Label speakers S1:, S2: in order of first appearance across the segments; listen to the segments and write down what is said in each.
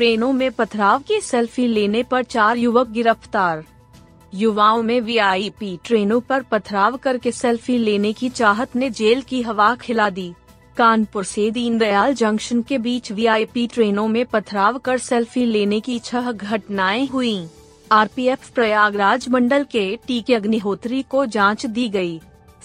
S1: ट्रेनों में पथराव की सेल्फी लेने पर चार युवक गिरफ़्तार। युवाओं में वीआईपी ट्रेनों पर पथराव करके सेल्फी लेने की चाहत ने जेल की हवा खिला दी। कानपुर से दीनदयाल जंक्शन के बीच वीआईपी ट्रेनों में पथराव कर सेल्फी लेने की छह घटनाएँ हुई। आरपीएफ प्रयागराज मंडल के टीके अग्निहोत्री को जाँच दी गई।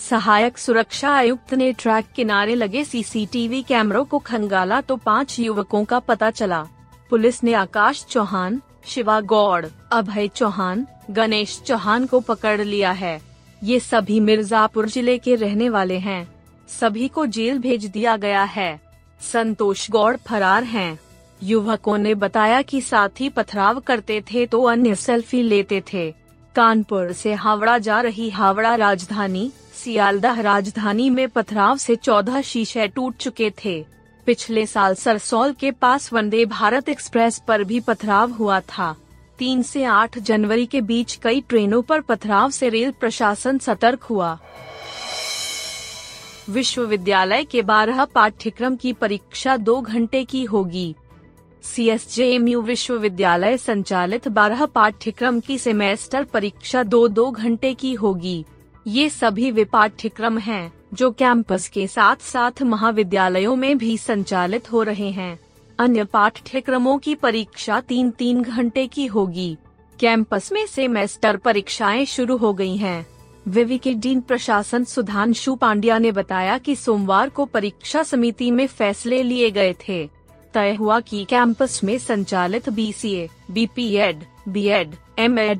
S1: सहायक सुरक्षा आयुक्त ने ट्रैक किनारे लगे सीसीटीवी कैमरों को खंगाला तो पाँच युवकों का पता चला। पुलिस ने आकाश चौहान, शिवा गौड़, अभय चौहान, गणेश चौहान को पकड़ लिया है। ये सभी मिर्जापुर ज़िले के रहने वाले हैं। सभी को जेल भेज दिया गया है। संतोष गौड़ फरार हैं। युवकों ने बताया कि साथी पथराव करते थे तो अन्य सेल्फी लेते थे। कानपुर से हावड़ा जा रही हावड़ा राजधानी, सियालदह राजधानी में पथराव से 14 शीशे टूट चुके थे। पिछले साल सरसौल के पास वंदे भारत एक्सप्रेस पर भी पथराव हुआ था। तीन से आठ जनवरी के बीच कई ट्रेनों पर पथराव से रेल प्रशासन सतर्क हुआ। विश्वविद्यालय के बारह पाठ्यक्रम की परीक्षा दो घंटे की होगी। सी एस विश्वविद्यालय संचालित बारह पाठ्यक्रम की सेमेस्टर परीक्षा दो दो घंटे की होगी। ये सभी वे पाठ्यक्रम हैं। जो कैंपस के साथ साथ महाविद्यालयों में भी संचालित हो रहे हैं। अन्य पाठ्यक्रमों की परीक्षा तीन तीन घंटे की होगी। कैंपस में सेमेस्टर परीक्षाएँ शुरू हो गई हैं। विवि के डीन प्रशासन सुधांशु पांड्या ने बताया कि सोमवार को परीक्षा समिति में फैसले लिए गए थे। तय हुआ कि कैंपस में संचालित बी सी ए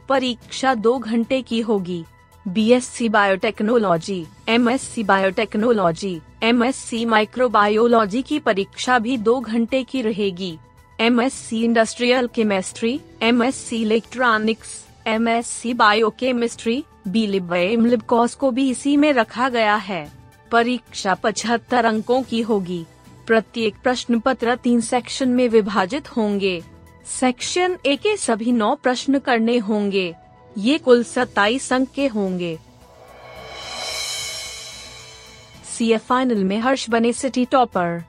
S1: परीक्षा दो घंटे की होगी। B S C biotechnology M S C biotechnology M S C microbiology की परीक्षा भी दो घंटे की रहेगी। M S C industrial chemistry M S C electronics M S C biochemistry B lib M lib cos को भी इसी में रखा गया है। परीक्षा पचहत्तर अंकों की होगी। प्रत्येक प्रश्न पत्र तीन सेक्शन में विभाजित होंगे। सेक्शन ए के सभी नौ प्रश्न करने होंगे। ये कुल सत्ताईस अंक के होंगे। सी फाइनल में हर्ष बने सिटी टॉपर।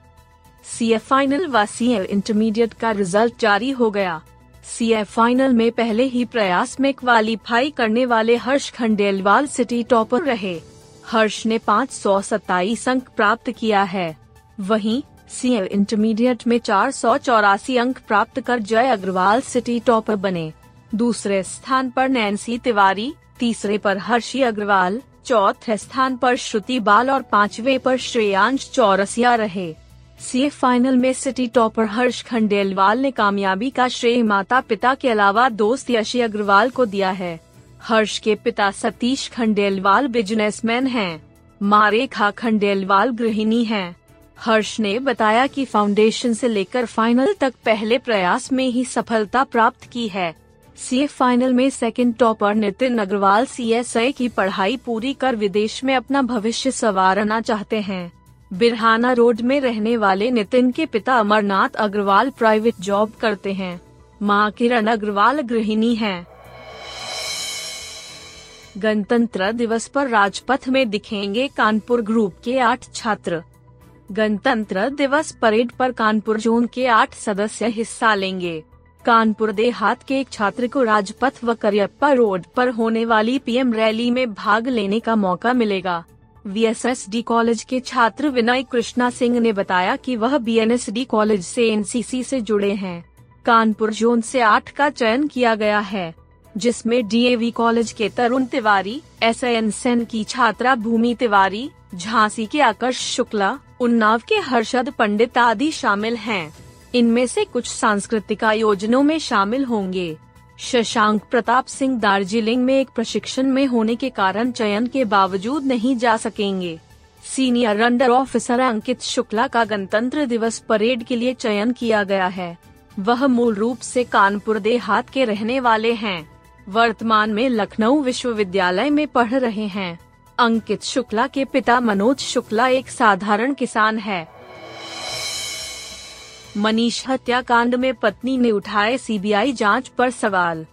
S1: सी फाइनल व सी इंटरमीडिएट का रिज़ल्ट जारी हो गया। सीए फाइनल में पहले ही प्रयास में क्वालिफाई करने वाले हर्ष खंडेलवाल सिटी टॉपर रहे। हर्ष ने पाँच सौ सत्ताईस अंक प्राप्त किया है। वहीं सी इंटरमीडिएट में चार सौ चौरासी अंक प्राप्त कर जय अग्रवाल सिटी टॉपर बने। दूसरे स्थान पर नैन्सी तिवारी तीसरे पर हर्षी अग्रवाल चौथे स्थान पर श्रुति बाल और पांचवे पर श्रेयांश चौरसिया रहे। सी फाइनल में सिटी टॉपर हर्ष खंडेलवाल ने कामयाबी का श्रेय माता पिता के अलावा दोस्त यशी अग्रवाल को दिया है। हर्ष के पिता सतीश खंडेलवाल बिजनेसमैन हैं, माँ रेखा खंडेलवाल गृहिणी हैं। हर्ष ने बताया कि फाउंडेशन से लेकर फाइनल तक पहले प्रयास में ही सफलता प्राप्त की है। सी फाइनल में second topper Nitin Agarwal C की पढ़ाई पूरी कर विदेश में अपना भविष्य संवारना चाहते हैं। बिरहाना रोड में रहने वाले नितिन के पिता अमरनाथ अग्रवाल प्राइवेट जॉब करते हैं। माँ किरण अग्रवाल गृहिणी हैं। गणतंत्र दिवस पर राजपथ में दिखेंगे कानपुर ग्रुप के आठ छात्र। गणतंत्र दिवस परेड पर कानपुर जोन के आठ सदस्य हिस्सा लेंगे। कानपुर देहात के एक छात्र को राजपथ व करियप्पा रोड पर होने वाली पीएम रैली में भाग लेने का मौका मिलेगा वी कॉलेज के छात्र विनय कृष्णा सिंह ने बताया कि वह बीएनएसडी कॉलेज से एनसीसी से जुड़े हैं कानपुर जोन से आठ का चयन किया गया है, जिसमें डीएवी कॉलेज के तरुण तिवारी एस सेन की छात्रा भूमि तिवारी, झांसी के आकर्ष शुक्ला, उन्नाव के हर्षद पंडित आदि शामिल हैं। इनमें से कुछ सांस्कृतिक आयोजनों में शामिल होंगे। शशांक प्रताप सिंह दार्जिलिंग में एक प्रशिक्षण में होने के कारण चयन के बावजूद नहीं जा सकेंगे। Senior under officer Ankit Shukla का गणतंत्र दिवस परेड के लिए चयन किया गया है। वह मूल रूप से कानपुर देहात के रहने वाले हैं। वर्तमान में लखनऊ विश्वविद्यालय में पढ़ रहे हैं। अंकित शुक्ला के पिता मनोज शुक्ला एक साधारण किसान है। मनीष हत्याकांड में पत्नी ने उठाए सीबीआई जाँच पर सवाल।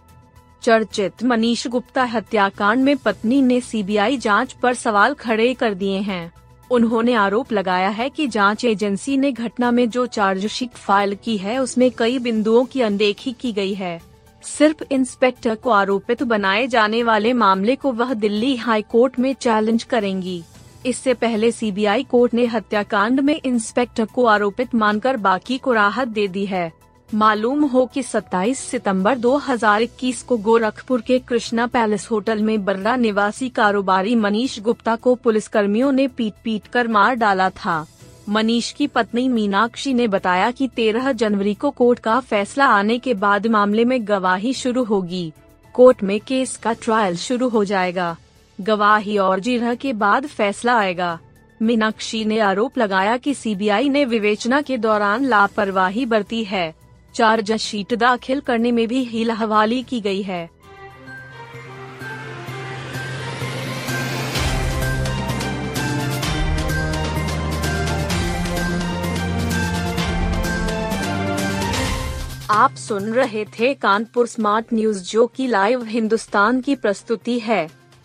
S1: चर्चित मनीष गुप्ता हत्याकांड में पत्नी ने सीबीआई जाँच पर सवाल खड़े कर दिए हैं। उन्होंने आरोप लगाया है कि जाँच एजेंसी ने घटना में जो चार्जशीट फ़ाइल की है, उसमें कई बिंदुओं की अनदेखी की गई है। सिर्फ़ इंस्पेक्टर को आरोपित बनाए जाने वाले मामले को वह दिल्ली हाई कोर्ट में चैलेंज करेंगी। इससे पहले सीबीआई कोर्ट ने हत्याकांड में इंस्पेक्टर को आरोपित मानकर बाकी को राहत दे दी है। मालूम हो कि 27 सितंबर 2021 को गोरखपुर के कृष्णा पैलेस होटल में बर्रा निवासी कारोबारी मनीष गुप्ता को पुलिसकर्मियों ने पीट पीट कर मार डाला था। मनीष की पत्नी मीनाक्षी ने बताया कि 13 जनवरी को कोर्ट का फैसला आने के बाद मामले में गवाही शुरू होगी। कोर्ट में केस का ट्रायल शुरू हो जाएगा। गवाही और जिरह के बाद फैसला आएगा। मीनाक्षी ने आरोप लगाया कि सीबीआई ने विवेचना के दौरान लापरवाही बरती है। चार्ज शीट दाखिल करने में भी हील हवाली की गई है। आप सुन रहे थे कानपुर स्मार्ट न्यूज़ जो की लाइव हिंदुस्तान की प्रस्तुति है।